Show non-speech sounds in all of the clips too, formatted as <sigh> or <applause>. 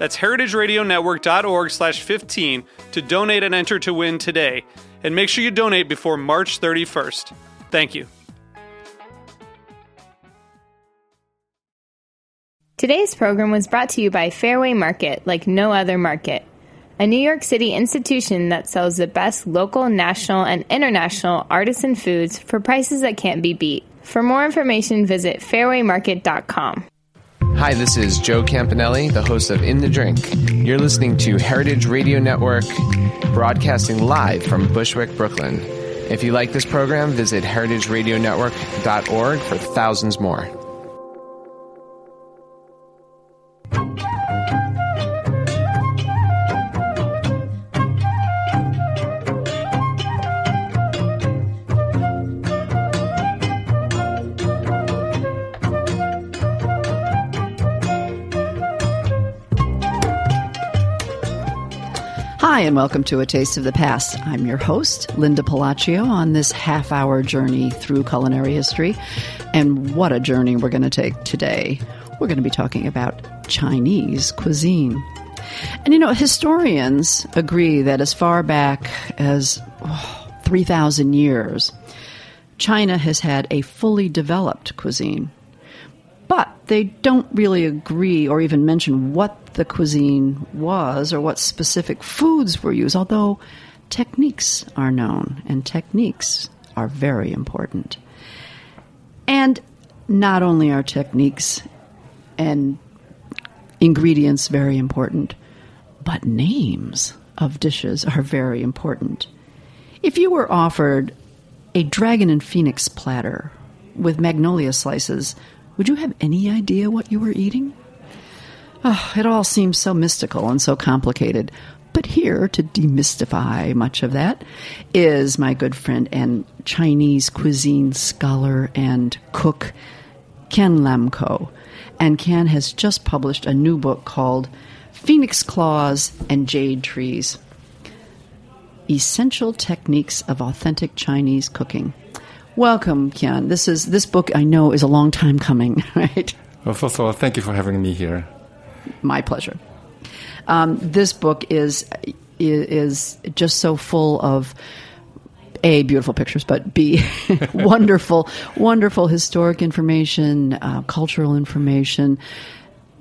That's heritageradionetwork.org slash 15 to donate and enter to win today. And make sure you donate before March 31st. Thank you. Today's program was brought to you by Fairway Market, like no other market, a New York City institution that sells the best local, national, and international artisan foods for prices that can't be beat. For more information, visit fairwaymarket.com. Hi, this is Joe Campanale, the host of In the Drink. You're listening to Heritage Radio Network, broadcasting live from Bushwick, Brooklyn. If you like this program, visit heritageradionetwork.org for thousands more. Hi, and welcome to A Taste of the Past. I'm your host, Linda Pelaccio, on this half hour journey through culinary history. And what a journey we're going to take today. We're going to be talking about Chinese cuisine. And you know, historians agree that as far back as oh, 3,000 years, China has had a fully developed cuisine. But they don't really agree or even mention what the cuisine was or what specific foods were used, although techniques are known, and techniques are very important. And not only are techniques and ingredients very important, but names of dishes are very important. If you were offered a dragon and phoenix platter with magnolia slices, would you have any idea what you were eating? Oh, it all seems so mystical and so complicated. But here to demystify much of that is my good friend and Chinese cuisine scholar and cook, Kian Lam Kho. And Kian has just published a new book called Phoenix Claws and Jade Trees Essential Techniques of Authentic Chinese Cooking. Welcome, Kian. This is this book I know is a long time coming, <laughs> right? Well, first of all, thank you for having me here. My pleasure. Um, this book is is just so full of a beautiful pictures, but b <laughs> wonderful, wonderful historic information, uh, cultural information,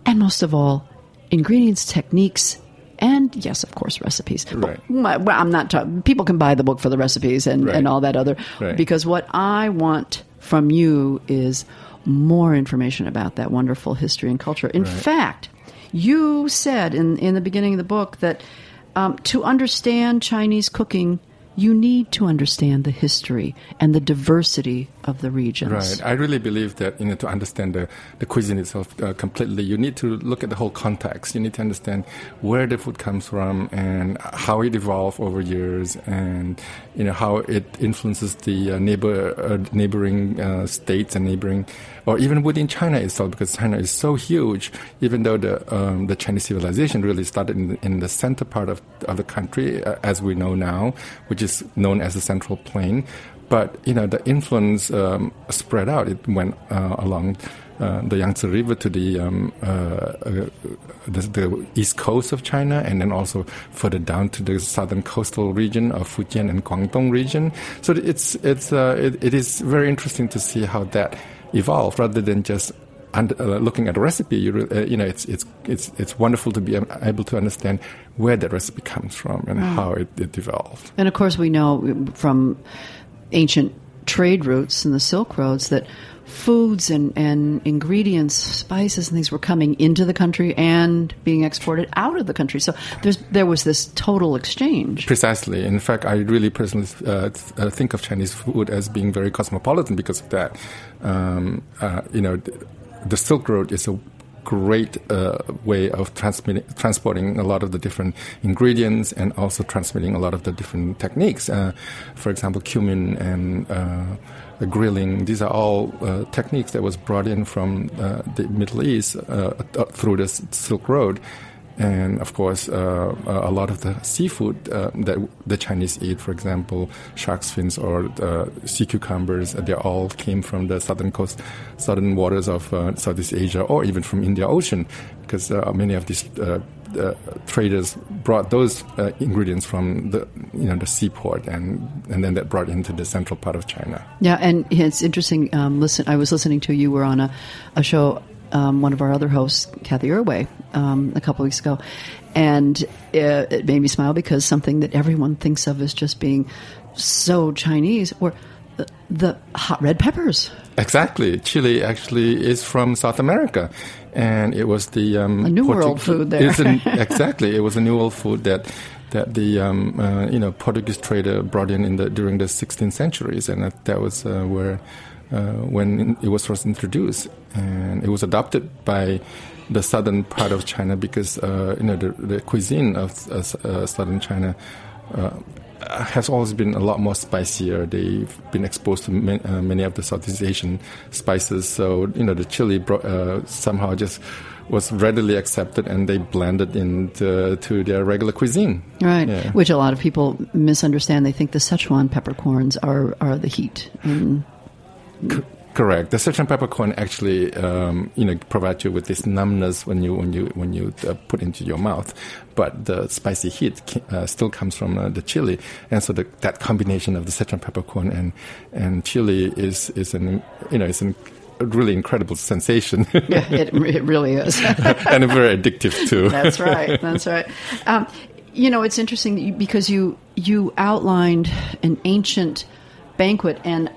and most of all, ingredients, techniques, and yes, of course, recipes. Right. Well, I'm not talking. People can buy the book for the recipes and, Right. and all that other. Right. Because what I want from you is more information about that wonderful history and culture. In fact, you said in in the beginning of the book that um, to understand Chinese cooking. You need to understand the history and the diversity of the regions. Right. I really believe that you know to understand the, the cuisine itself uh, completely, you need to look at the whole context. You need to understand where the food comes from and how it evolved over years, and you know how it influences the uh, neighbor uh, neighboring uh, states and neighboring, or even within China itself, because China is so huge. Even though the um, the Chinese civilization really started in the, in the center part of of the country, uh, as we know now, which is known as the Central Plain but you know the influence um, spread out. It went uh, along uh, the Yangtze River to the, um, uh, uh, the the east coast of China, and then also further down to the southern coastal region of Fujian and Guangdong region. So it's it's uh, it, it is very interesting to see how that evolved, rather than just. And uh, looking at a recipe, you, re- uh, you know, it's it's it's it's wonderful to be able to understand where the recipe comes from and how it, it developed. And of course, we know from ancient trade routes and the Silk Roads that foods and, and ingredients, spices and things were coming into the country and being exported out of the country. So there's there was this total exchange. Precisely. In fact, I really personally uh, uh think of Chinese food as being very cosmopolitan because of that. Um, uh, you know, the Silk Road is a great uh, way of transmitting, transporting a lot of the different ingredients and also transmitting a lot of the different techniques. Uh, for example, cumin and uh, grilling. These are all uh, techniques that was brought in from uh, the Middle East uh, through the Silk Road and of course, uh, a lot of the seafood uh, that the Chinese eat, for example, shark's fins or uh, sea cucumbers, they all came from the southern coast, southern waters of uh, Southeast Asia, or even from India Ocean, because uh, many of these uh, traders brought those ingredients from the you know the seaport, and and then that brought into the central part of China. Yeah, and it's interesting. Um, listen, I was listening to you were on a, a show um, one of our other hosts, Cathy Erway, um, a couple weeks ago, and it, it, made me smile because something that everyone thinks of as just being so Chinese, were the, the hot red peppers. Exactly, chili actually is from South America, and it was the um, a new Portu- world food there. an, <laughs> exactly, it was a new world food that that the um, uh, you know Portuguese trader brought in in the during the 16th centuries, and that, that was uh, where when it was first introduced, and it was adopted by the southern part of China because uh, you know the, the, cuisine of uh, uh southern China uh, has always been a lot more spicier. They've been exposed to many, uh, many of the Southeast Asian spices, so you know the chili bro- somehow just was readily accepted and they blended into to their regular cuisine. Right, yeah. which a lot of people misunderstand. They think the Szechuan peppercorns are are the heat. And C- correct. The Szechuan peppercorn actually, um, you know, provide you with this numbness when you when you when you uh, put into your mouth, but the spicy heat uh, still comes from uh, the chili, and so the, that combination of the Szechuan peppercorn and and chili is is an you know is an a really incredible sensation. <laughs> yeah, it, it really is. <laughs> and very addictive too. That's right. That's right. Um, you know, it's interesting because you you outlined an ancient banquet, and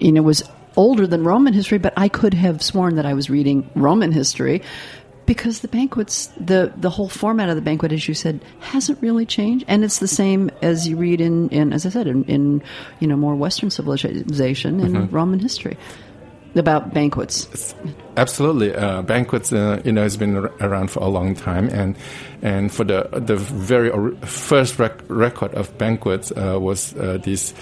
you know, was older than Roman history, but I could have sworn that I was reading Roman history because the banquets, the the whole format of the banquet, as you said, hasn't really changed, and it's the same as you read in, in as I said, in, in you know more Western civilization in mm-hmm. Roman history about banquets. Absolutely, uh, banquets. Uh, you know, has been around for a long time, and and for the the very first rec- record of banquets uh, was uh, this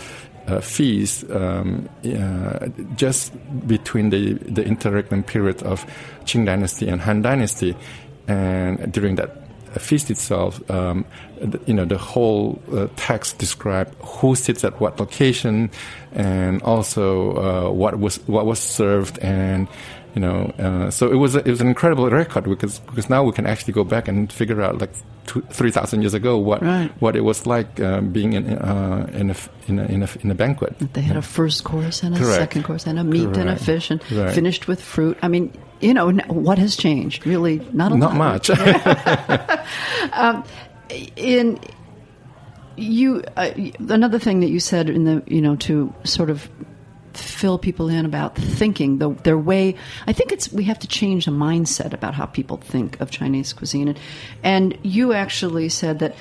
uh, feast um, uh, just between the, the interregnum period of Qin Dynasty and Han Dynasty. And during that feast itself, um, you know, the whole uh, text described who sits at what location, and also uh, what was what was served, and you know, uh, so it was a, it was an incredible record because because now we can actually go back and figure out like three thousand years ago what right. what it was like uh, being in uh, in, a, in, a, in a in a banquet. They had yeah. a first course and a Correct. second course and a meat Correct. and a fish and right. finished with fruit. I mean, you know, what has changed? Really, not a not lot. much. <laughs> um, in you, uh, another thing that you said in the you know to sort of fill people in about thinking the, their way. I think it's we have to change the mindset about how people think of Chinese cuisine. And, and you actually said that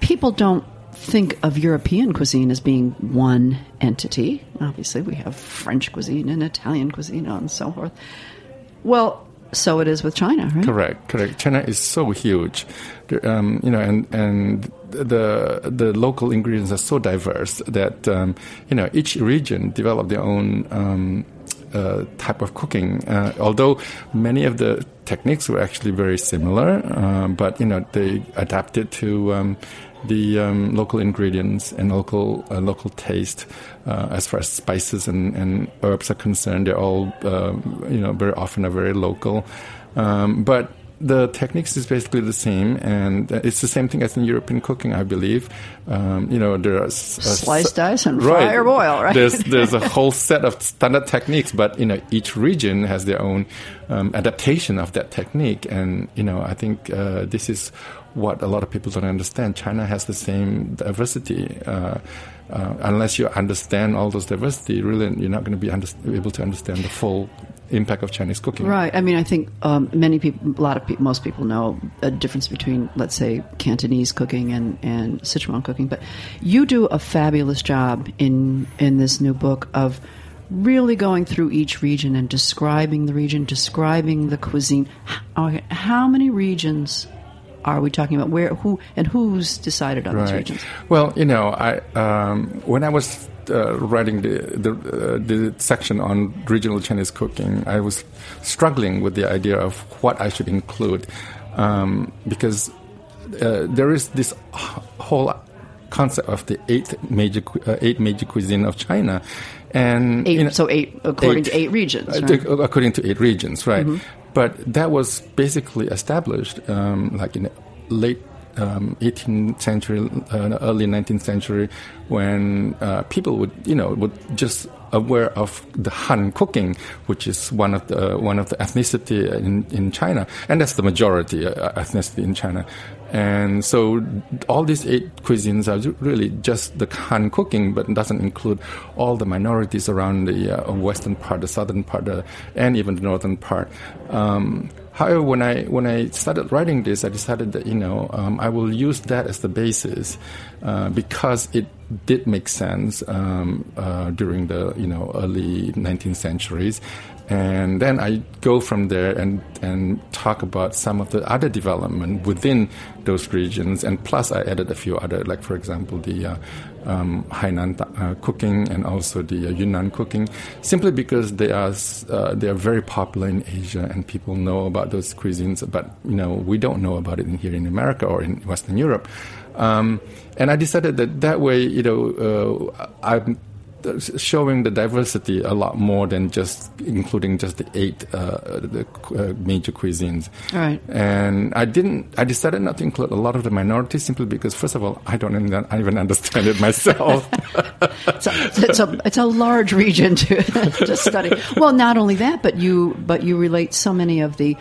people don't think of European cuisine as being one entity. Obviously, we have French cuisine and Italian cuisine and so forth. Well, so it is with China, right? Correct, correct. China is so huge, um, you know, and and the the local ingredients are so diverse that um, you know each region developed their own um, uh, type of cooking. Uh, although many of the techniques were actually very similar, uh, but you know they adapted to um, the um, local ingredients and local uh, local taste. Uh, as far as spices and, and, herbs are concerned, they're all you know very often are very local. Um, but the techniques is basically the same, and it's the same thing as in European cooking, I believe. Um, you know, there are slice, dice, and right, fry or boil. Right? There's there's a <laughs> whole set of standard techniques, but you know, each region has their own um, adaptation of that technique, and you know, I think uh, this is what a lot of people don't understand. China has the same diversity. Uh, uh, unless you understand all those diversity, really, you're not going to be under- able to understand the full impact of Chinese cooking. Right. I mean, I think um, many people, a lot of people, most people know a difference between, let's say, Cantonese cooking and, and Sichuan cooking. But you do a fabulous job in in this new book of really going through each region and describing the region, describing the cuisine. How, how many regions are we talking about? Where, who, and who's decided on right. these regions? Well, you know, I um, when I was uh, writing the the, uh, the, section on regional Chinese cooking, I was struggling with the idea of what I should include um, because uh, there is this whole concept of the eight major uh, eight major cuisine of China, and eight, you know, so eight according eight, to eight regions, uh, right? according to eight regions, right? Mm-hmm. But that was basically established um, like in late um, 18th century, uh, early 19th century, when uh, people would, you know, would just aware of the Han cooking, which is one of the one of the ethnicity in, in China, and that's the majority uh, ethnicity in China. And so all these eight cuisines are really just the Han cooking, but doesn't include all the minorities around the uh, western part, the southern part, uh, and even the northern part. Um, However, when I when I started writing this, I decided that you know um, I will use that as the basis uh, because it did make sense um, uh, during the you know early 19th centuries, and then I go from there and and talk about some of the other development within those regions, and plus I added a few other, like for example the uh, um, Hainan uh, cooking and also the uh, Yunnan cooking, simply because they are uh, they are very popular in Asia and people know about those cuisines, but you know we don't know about it in here in America or in Western Europe. Um, and I decided that that way, you know, uh, I'm showing the diversity a lot more than just including just the eight uh, the uh, major cuisines. Right. And I didn't. I decided not to include a lot of the minorities simply because, first of all, I don't even, I even understand it myself. <laughs> <laughs> it's, a, it's, a, it's a large region to, <laughs> to study. Well, not only that, but you but you relate so many of the.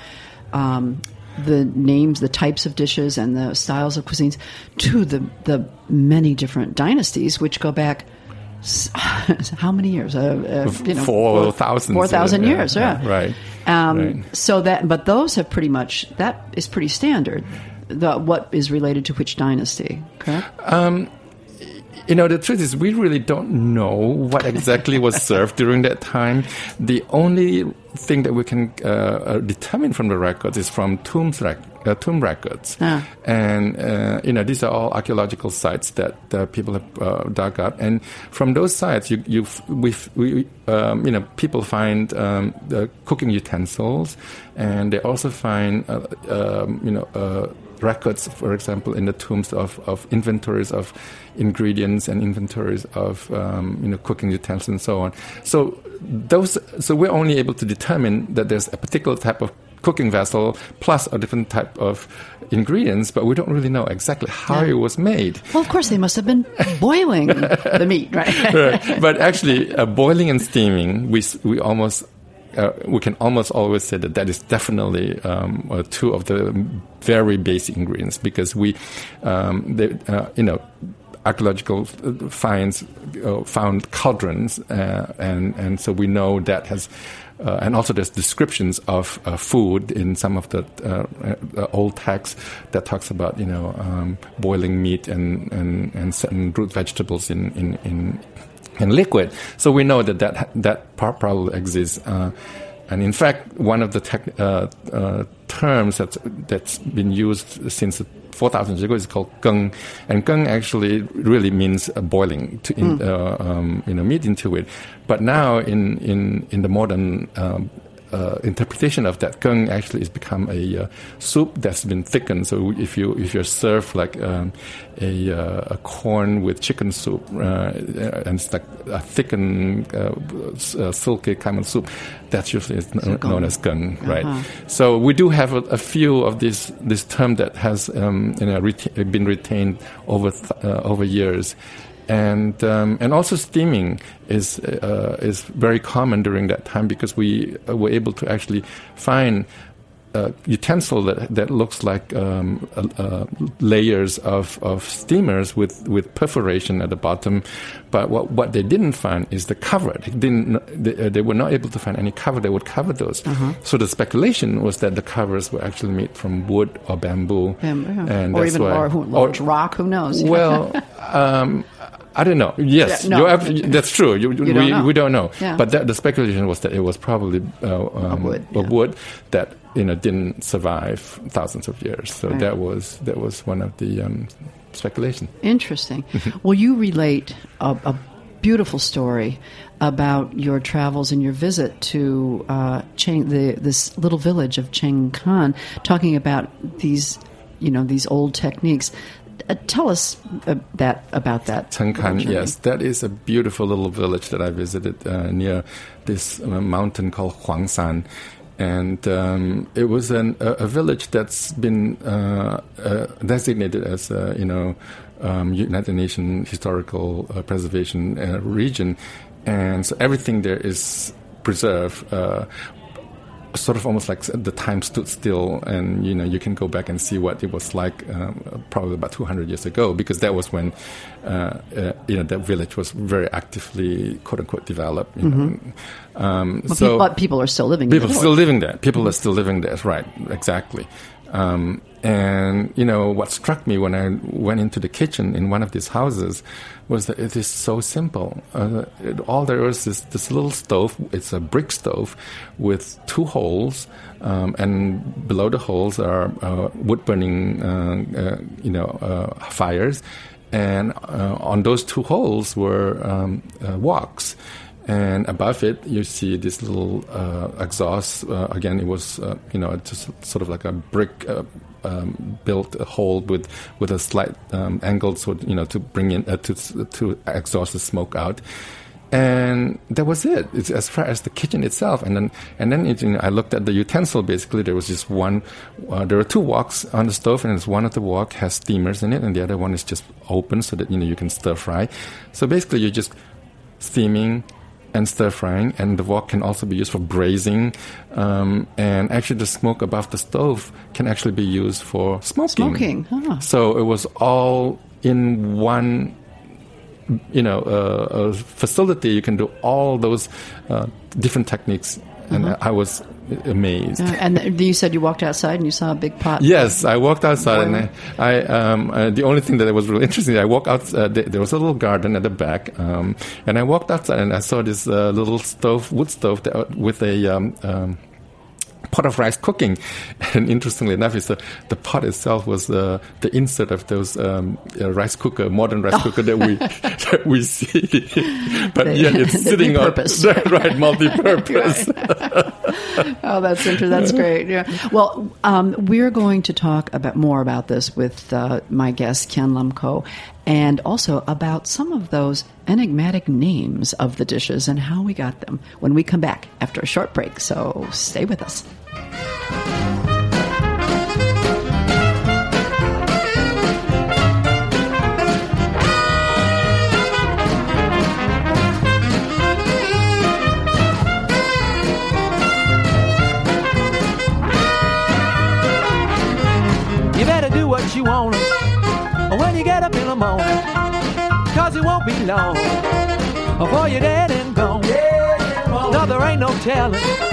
Um, the names, the types of dishes, and the styles of cuisines to the the many different dynasties, which go back how many years? Uh, uh, you know, four thousand. Four thousand years. Yeah, yeah. Right. Um, right. So that, but those have pretty much that is pretty standard. The what is related to which dynasty? Correct. Um, you know, the truth is, we really don't know what exactly was <laughs> served during that time. The only thing that we can uh, uh determine from the records is from tombs records uh, tomb records. Ah. And, uh, you know, these are all archaeological sites that uh, people have uh, dug up. And from those sites, you, you we, um, you know, people find um, the cooking utensils, and they also find, uh, um, you know, uh, records, for example, in the tombs of, of inventories of ingredients and inventories of um, you know cooking utensils and so on. So those, so we're only able to determine that there's a particular type of cooking vessel plus a different type of ingredients, but we don't really know exactly how yeah. it was made. Well, of course, they must have been boiling <laughs> the meat, right? right. But actually, uh, boiling and steaming, we we almost. Uh, we can almost always say that that is definitely um, uh, two of the very basic ingredients because we, um, they, uh, you know, archaeological finds uh, found cauldrons, uh, and and so we know that has uh, and also there's descriptions of uh, food in some of the uh, uh old texts that talks about you know um, boiling meat and, and, and certain root vegetables in, in, in, in liquid. So we know that that, that probably exists. Uh, and in fact, one of the tech, uh, terms that's, that's been used since 4,000 years ago is called gung. And gung actually really means boiling to in, mm. uh, um, you know, meat into it. But now in, in, in the modern um, uh, interpretation of that gung actually has become a uh, soup that's been thickened. So if you if you're served like um, a, uh, a, corn with chicken soup uh, and it's like a thickened uh, uh, silky kind of soup, that's usually so known as gung, uh-huh. right? So we do have a, a, few of these this term that has um, you know, reta- been retained over th- over years and um, and also steaming is uh, is very common during that time because we were able to actually find uh, utensil that that looks like um, uh, uh, layers of, of steamers with, with perforation at the bottom. But what, what they didn't find is the cover. They, didn't, they, uh, they were not able to find any cover that would cover those. Uh-huh. So the speculation was that the covers were actually made from wood or bamboo. Bamboo. And or that's even why, large rock, who knows? Well, <laughs> um, I don't know. Yes, Yeah, no. that's true. You, You we, don't know. we don't know. Yeah. But that, the speculation was that it was probably uh, um, wood, a yeah. wood that you know didn't survive thousands of years. So Right. that was that was one of the um, speculation. Interesting. <laughs> Well, you relate a, a beautiful story about your travels and your visit to uh, Cheng, the, this little village of Cheng Kan, talking about these, you know, these old techniques. Uh, tell us uh, that about that. Journey. yes, that is a beautiful little village that I visited uh, near this uh, mountain called Huangshan. And um, it was an, a, a village that's been uh, uh, designated as, a, you know, um, United Nations historical uh, preservation uh, region, and so everything there is preserved. Uh, sort of almost like the time stood still and you know you can go back and see what it was like um, probably about 200 years ago because that was when uh, uh, you know that village was very actively quote unquote developed you know. um, Well, so pe- but people are still living. in people the are still living there. People are still living there. Right. Exactly um, and you know what struck me when I went into the kitchen in one of these houses was that it is so simple. Uh, it, all there is is this little stove. It's a brick stove with two holes, um, and below the holes are uh, wood burning, uh, uh, you know, uh, fires, and uh, on those two holes were um, and above it you see this little uh, exhaust uh, again it was uh, you know just sort of like a brick uh, um, built hole with with a slight um, angle so you know to bring in uh, to to exhaust the smoke out and that was it. It's as far as the kitchen itself, and then and then it, you know, I looked at the utensil. Basically, there was just one. Uh, there were two woks on the stove, and one of the wok has steamers in it, and the other one is just open so that you know you can stir fry. So basically, you're just steaming and stir frying, and the wok can also be used for braising. Um, and actually, the smoke above the stove can actually be used for smoking. Smoking, huh. So it was all in one you know, uh, a facility, you can do all those uh, different techniques. And I was amazed. Uh, and th- you said you walked outside and you saw a big pot. Yes, I walked outside, and I, I um, uh, the only thing that was really interesting, I walked out. Uh, th- there was a little garden at the back, um, and I walked outside, and I saw this uh, little stove, wood stove, that, with a um, um, pot of rice cooking. <laughs> And interestingly enough, is the, the pot itself was uh, the insert of those um, uh, rice cooker, modern rice cooker that we <laughs> <laughs> that we see. but They- yet it's sitting on right, multi-purpose. Oh, that's interesting. That's great. Yeah. Well, um, we're going to talk about more about this with uh, my guest Kian Lam Kho, and also about some of those enigmatic names of the dishes and how we got them when we come back after a short break. So stay with us. You better do what you want when you get up in the morning. Cause it won't be long before you're dead and gone. No, there ain't no telling.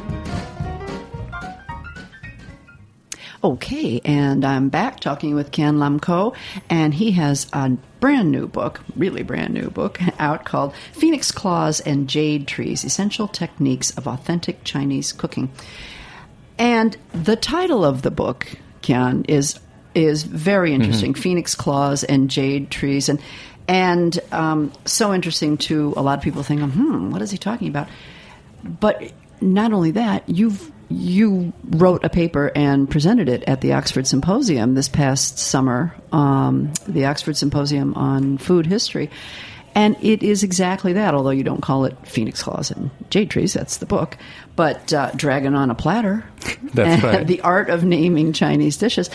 Okay, and I'm back talking with Kian Lam Kho, and he has a brand new book, really brand new book, <laughs> out called Phoenix Claws and Jade Trees Essential Techniques of Authentic Chinese Cooking. And the title of the book, Ken, is is very interesting. Phoenix Claws and Jade Trees, and and um, so interesting to a lot of people. Think, hmm, what is he talking about? But not only that, you've you wrote a paper and presented it at the Oxford Symposium this past summer, um, the Oxford Symposium on Food History. And it is exactly that, although you don't call it Phoenix Claws and Jade Trees, that's the book. But uh, Dragon on a Platter, <laughs> That's right. <laughs> the art of naming Chinese dishes.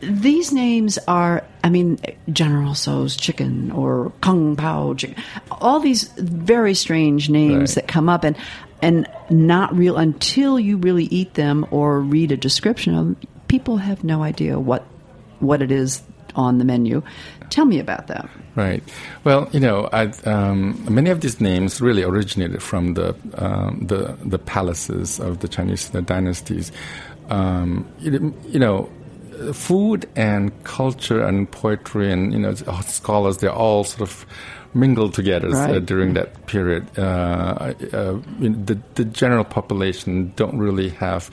These names are, I mean, General Tso's chicken or Kung Pao chicken, all these very strange names Right. that come up and and not real until you really eat them or read a description of them. People have no idea what what it is on the menu. Tell me about that. Right. Well, you know, um, many of these names really originated from the um, the the palaces of the Chinese dynasties. Um, you, you know, food and culture and poetry and you know scholars they're all sort of mingled together uh, Right. during that period. Uh, uh, the the general population don't really have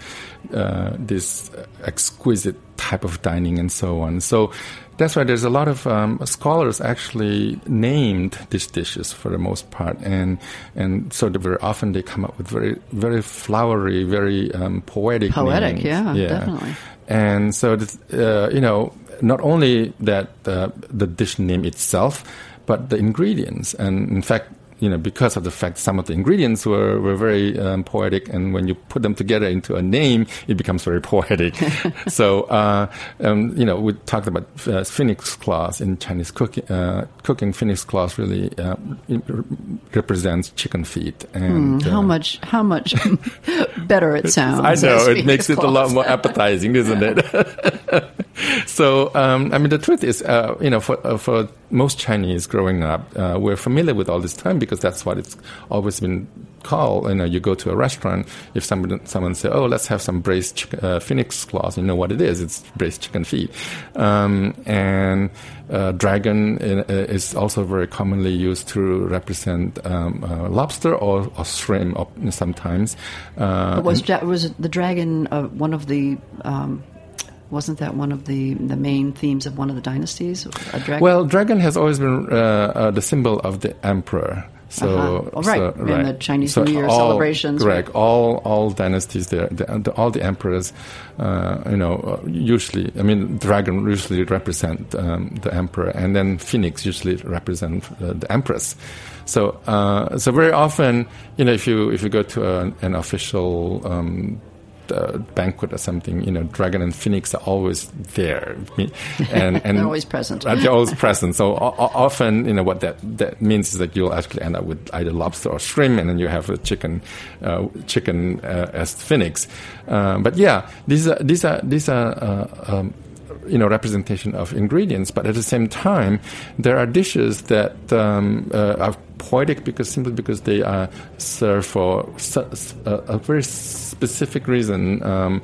uh, this exquisite type of dining and so on. So that's why there's a lot of um, scholars actually named these dishes for the most part, and and so very often they come up with very very flowery, very um, poetic Poetic, names. yeah, definitely. And so, uh, you know, not only that uh, the dish name itself, but the ingredients. And in fact, you know, because of the fact some of the ingredients were, were very um, poetic, and when you put them together into a name, it becomes very <laughs> poetic. <laughs> so, uh, um, you know, we talked about uh, phoenix claws in Chinese cooking. Uh, cooking phoenix claws really uh, represents chicken feet. And Hmm, how uh, much how much <laughs> better it sounds. I know it makes it a lot more appetizing, isn't it? <laughs> so, um, I mean, the truth is, uh, you know, for uh, for most Chinese growing up, uh, we're familiar with all this term because that's what it's always been called. You know, you go to a restaurant, if someone someone say, "Oh, let's have some braised chicken, uh, phoenix claws," you know what it is? It's braised chicken feet, um, and uh, dragon uh, is also very commonly used to represent um, uh, lobster or, or shrimp, or sometimes. But was ja- was the dragon uh, one of the? Wasn't that one of the the main themes of one of the dynasties? A dragon. Well, dragon has always been uh, uh, the symbol of the emperor. So, Uh-huh. Oh, right. so- In the Chinese So New Year all- celebrations, Correct. All all dynasties, there, the, the, all the emperors, uh, you know, uh, usually, I mean, dragon usually represent um, the emperor, and then phoenix usually represent uh, the empress. So, uh, so very often, you know, if you if you go to a, an official um, uh, banquet or something, you know, dragon and phoenix are always there, and and <laughs> They're always present. <laughs> they're always present. So often, you know, what that, that means is that you'll actually end up with either lobster or shrimp, and then you have a chicken, uh, chicken uh, as phoenix. Uh, but yeah, these are these are these are. Uh, um, you know, representation of ingredients, but at the same time, there are dishes that um, uh, are poetic because simply because they are served for a, very specific reason. Um,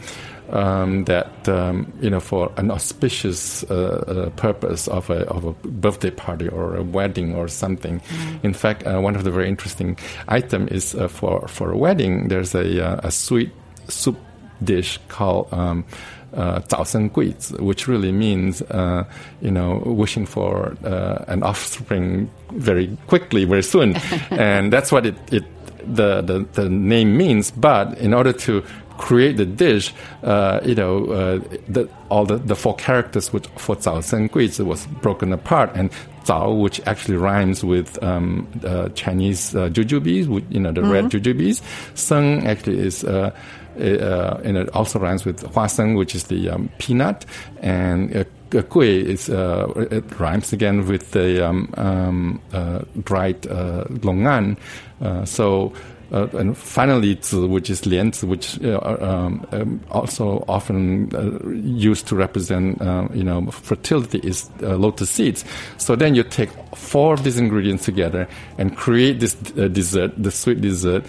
um, that um, you know for an auspicious uh, uh, purpose of a of a birthday party or a wedding or something. In fact, uh, one of the very interesting item is uh, for for a wedding. There's a uh, a sweet soup dish called um, uh, which really means, uh, you know, wishing for uh, an offspring very quickly, very soon. <laughs> and that's what it, it the, the, the name means. But in order to create the dish, uh, you know, uh, the, all the, the four characters which for Zao Sen Gui was broken apart, and Zao, which actually rhymes with um, uh, Chinese uh, jujubes, you know, the mm-hmm. red jujubes, Sen actually is uh, uh, uh, and it also rhymes with huaseng, which is the um, peanut, and uh, gui is uh, it rhymes again with the um, um, uh, dried uh, longan. Uh, so. Uh, and finally, zi, which is lianzi, which uh, um, um, also often used to represent, you know, fertility, is lotus seeds. So then you take four of these ingredients together and create this dessert, the sweet dessert,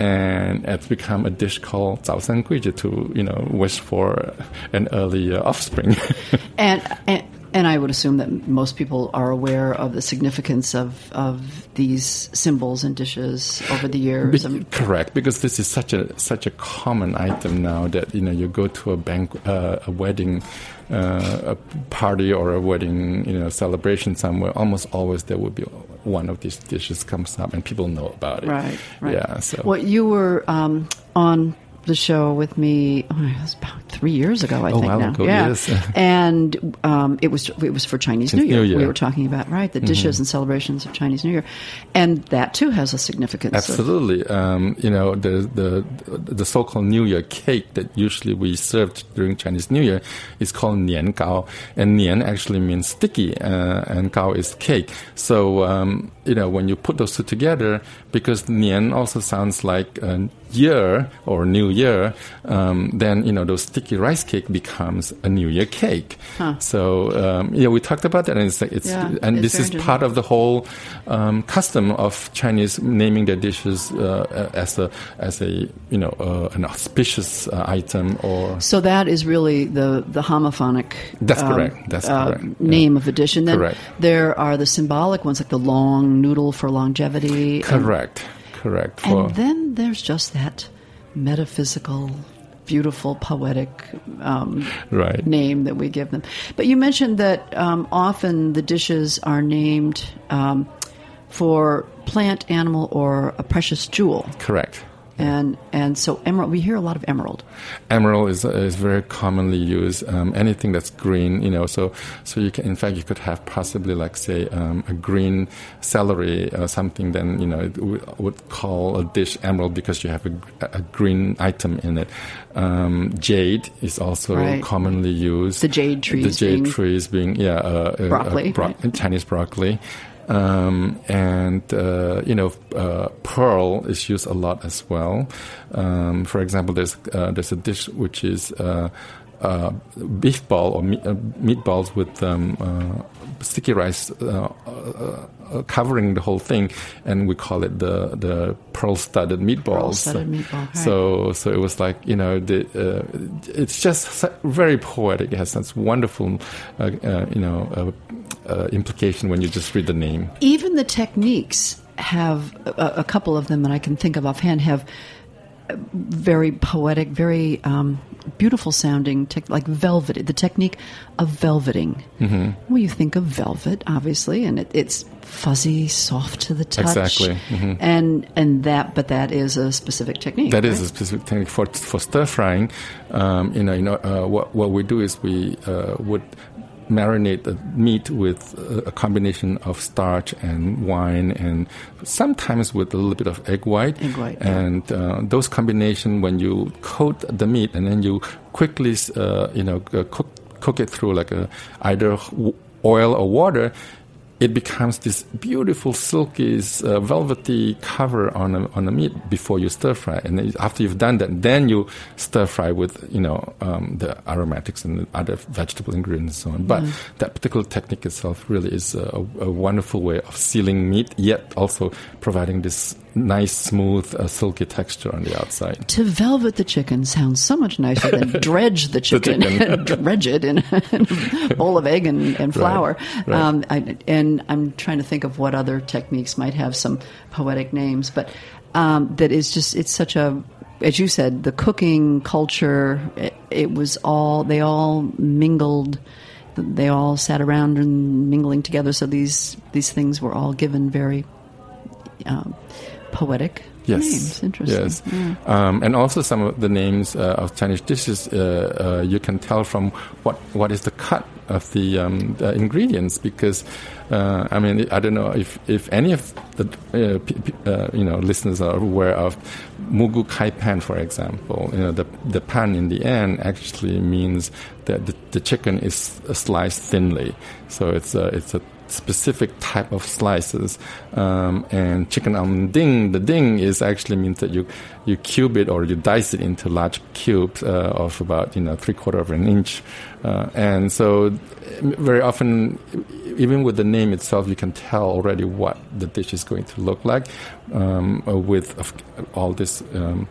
and it's become a dish called zao san guizhi to you know wish for an early uh, offspring. <laughs> and, and and I would assume that most people are aware of the significance of, of these symbols and dishes over the years. Be- correct, because this is such a such a common item now that you know you go to a bank uh, a wedding uh, a party or a wedding, you know, celebration somewhere. Almost always there would be one of these dishes comes up, and people know about it. Right, right. Yeah. So Well, you were um, on the show with me. Oh, it was about three years ago, I Oh, think. while now, ago, yeah. yes. <laughs> and um, it was it was for Chinese New Year. New Year. We were talking about right the dishes and celebrations of Chinese New Year, and that too has a significance. of- Absolutely. Um, you know, the, the the so-called New Year cake that usually we served during Chinese New Year is called nian gao, and nian actually means sticky, uh, and gao is cake. So um, you know, when you put those two together, because nian also sounds like a year or New Year, um, then you know those sticky rice cake becomes a New Year cake. So um, yeah, we talked about that, and it's, it's Yeah, and it's this is part of the whole um, custom of Chinese naming their dishes uh, as a as a you know uh, an auspicious uh, item or So that is really the the homophonic. That's correct. That's uh, correct. Yeah. Name of a dish, and then Correct. there are the symbolic ones, like the long noodle for longevity. and- correct correct for And then there's just that metaphysical, beautiful, poetic um, right name that we give them. But you mentioned that um, often the dishes are named um, for plant, animal, or a precious jewel. correct. And and so emerald, we hear a lot of emerald. Emerald is is very commonly used. Um, anything that's green, you know. So so you can, in fact, you could have possibly like say um, a green celery or something. Then you know it would, would call a dish emerald because you have a, a green item in it. Um, jade is also Right. commonly used. The jade trees The jade being- trees being yeah, uh, uh, Broccoli, uh, bro- right. Chinese broccoli. Um, and uh, you know, uh, pearl is used a lot as well. Um, for example, there's uh, there's a dish which is uh, beef ball or meat, uh, meatballs with um, uh, sticky rice uh, uh, uh, covering the whole thing, and we call it the the pearl studded meatballs. Pearl-studded meatball, right. So so it was like you know the uh, it's just very poetic. It has such wonderful uh, uh, you know uh, uh, implication when you just read the name. Even the techniques have a, a couple of them that I can think of offhand have very poetic, very um, beautiful sounding, tech like velvet. The technique of velveting. Mm-hmm. Well, you think of velvet, obviously, and it, it's fuzzy, soft to the touch, Exactly. Mhm. and and that, but that is a specific technique. That is right? a specific technique for for stir frying. Um, you know, you know uh, what what we do is we uh, would marinate the meat with a combination of starch and wine, and sometimes with a little bit of egg white. Egg white, yeah. And uh, those combination, when you coat the meat and then you quickly, uh, you know, uh, cook cook it through like a either oil or water. It becomes this beautiful, silky, uh, velvety cover on a, on the meat before you stir fry. And after you've done that, then you stir fry with, you know, um, the aromatics and the other vegetable ingredients and so on. But that particular technique itself really is a, a wonderful way of sealing meat, yet also providing this nice, smooth, uh, silky texture on the outside. To velvet the chicken sounds so much nicer than <laughs> dredge the chicken, chicken. <laughs> dredge it in a bowl of egg and, and flour. right. Um, I, and I'm trying to think of what other techniques might have some poetic names, but um, that is just, it's such a, as you said, the cooking culture, it, it was all, they all mingled. They all sat around and mingling together. So these these things were all given very um, poetic Yes. names. Interesting. Yes. Yeah. Um, and also some of the names uh, of Chinese dishes, uh, uh, you can tell from what, what is the cut of the, um, the ingredients because, uh, I mean, I don't know if, if any of the uh, uh, you know listeners are aware of moo goo gai pan, for example. You know, the the pan in the end actually means that the, the chicken is sliced thinly, so it's a, it's a specific type of slices. Um, and chicken almond ding, the ding is actually means that you you cube it or you dice it into large cubes uh, of about you know three quarter of an inch. Uh, and so very often, even with the name itself, you can tell already what the dish is going to look like um, with all this. Um,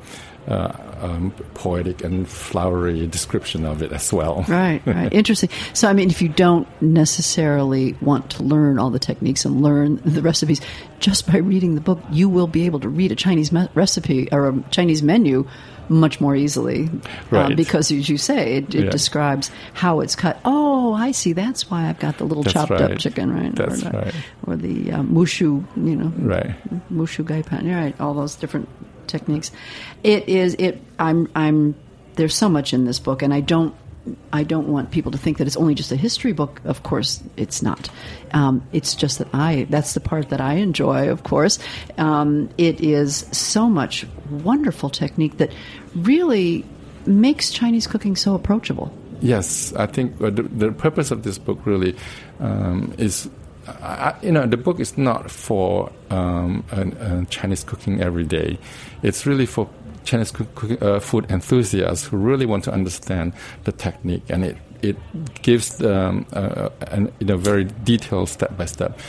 uh, um, poetic and flowery description of it as well. <laughs> Right, right. Interesting. So, I mean, if you don't necessarily want to learn all the techniques and learn the recipes, just by reading the book, you will be able to read a Chinese me- recipe or a Chinese menu much more easily. Um, Right. because, as you say, it, it Yeah. describes how it's cut. Oh, I see. That's why I've got the little That's chopped up chicken, right? That's or, the- right. Or the um, mushu, you know, Right. mushu gai pan. You're right. All those different techniques. It is it. I'm I'm. There's so much in this book, and I don't I don't want people to think that it's only just a history book. Of course, it's not. Um, it's just that I, that's the part that I enjoy, of course. Um, it is so much wonderful technique that really makes Chinese cooking so approachable. Yes, I think uh, the, the, purpose of this book really um, is I, you know, the book is not for um, Chinese cooking every day. It's really for Chinese cook, uh, food enthusiasts who really want to understand the technique, and it it gives um, uh, an, in a very detailed step by step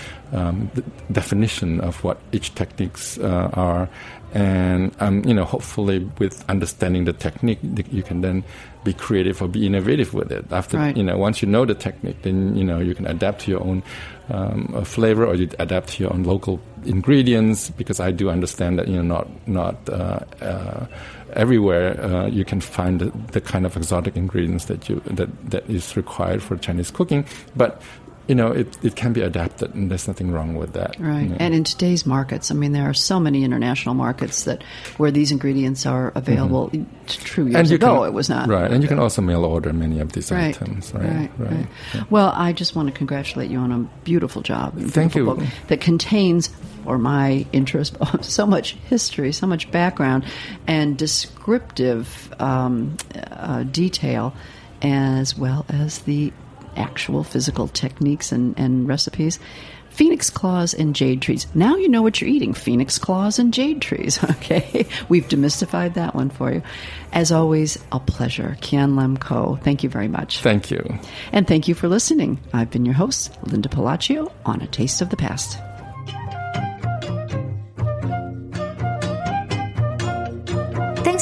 definition of what each techniques uh, are, and um, you know hopefully with understanding the technique you can then be creative or be innovative with it after right. you know once you know the technique then you know you can adapt to your own um, flavor or you adapt to your own local ingredients because I do understand that you know not not uh, uh, everywhere uh, you can find the, the, kind of exotic ingredients that you that that is required for Chinese cooking. But you know, it, it can be adapted, and there's nothing wrong with that. Right. You know. And in today's markets, I mean, there are so many international markets that where these ingredients are available. Mm-hmm. True, years ago, can, it was not. Right. And you can also mail order many of these right. items. Right. Right. right. right. Yeah. Well, I just want to congratulate you on a beautiful job. Thank you. Book that contains, for my interest, <laughs> so much history, so much background, and descriptive um, uh, detail, as well as the actual physical techniques and, and recipes. Phoenix claws and jade trees. Now you know what you're eating phoenix claws and jade trees. <laughs> Okay, we've demystified that one for you. As always, a pleasure. Kian Lam Kho, thank you very much. Thank you. And thank you for listening. I've been your host, Linda Pelaccio, on A Taste of the Past.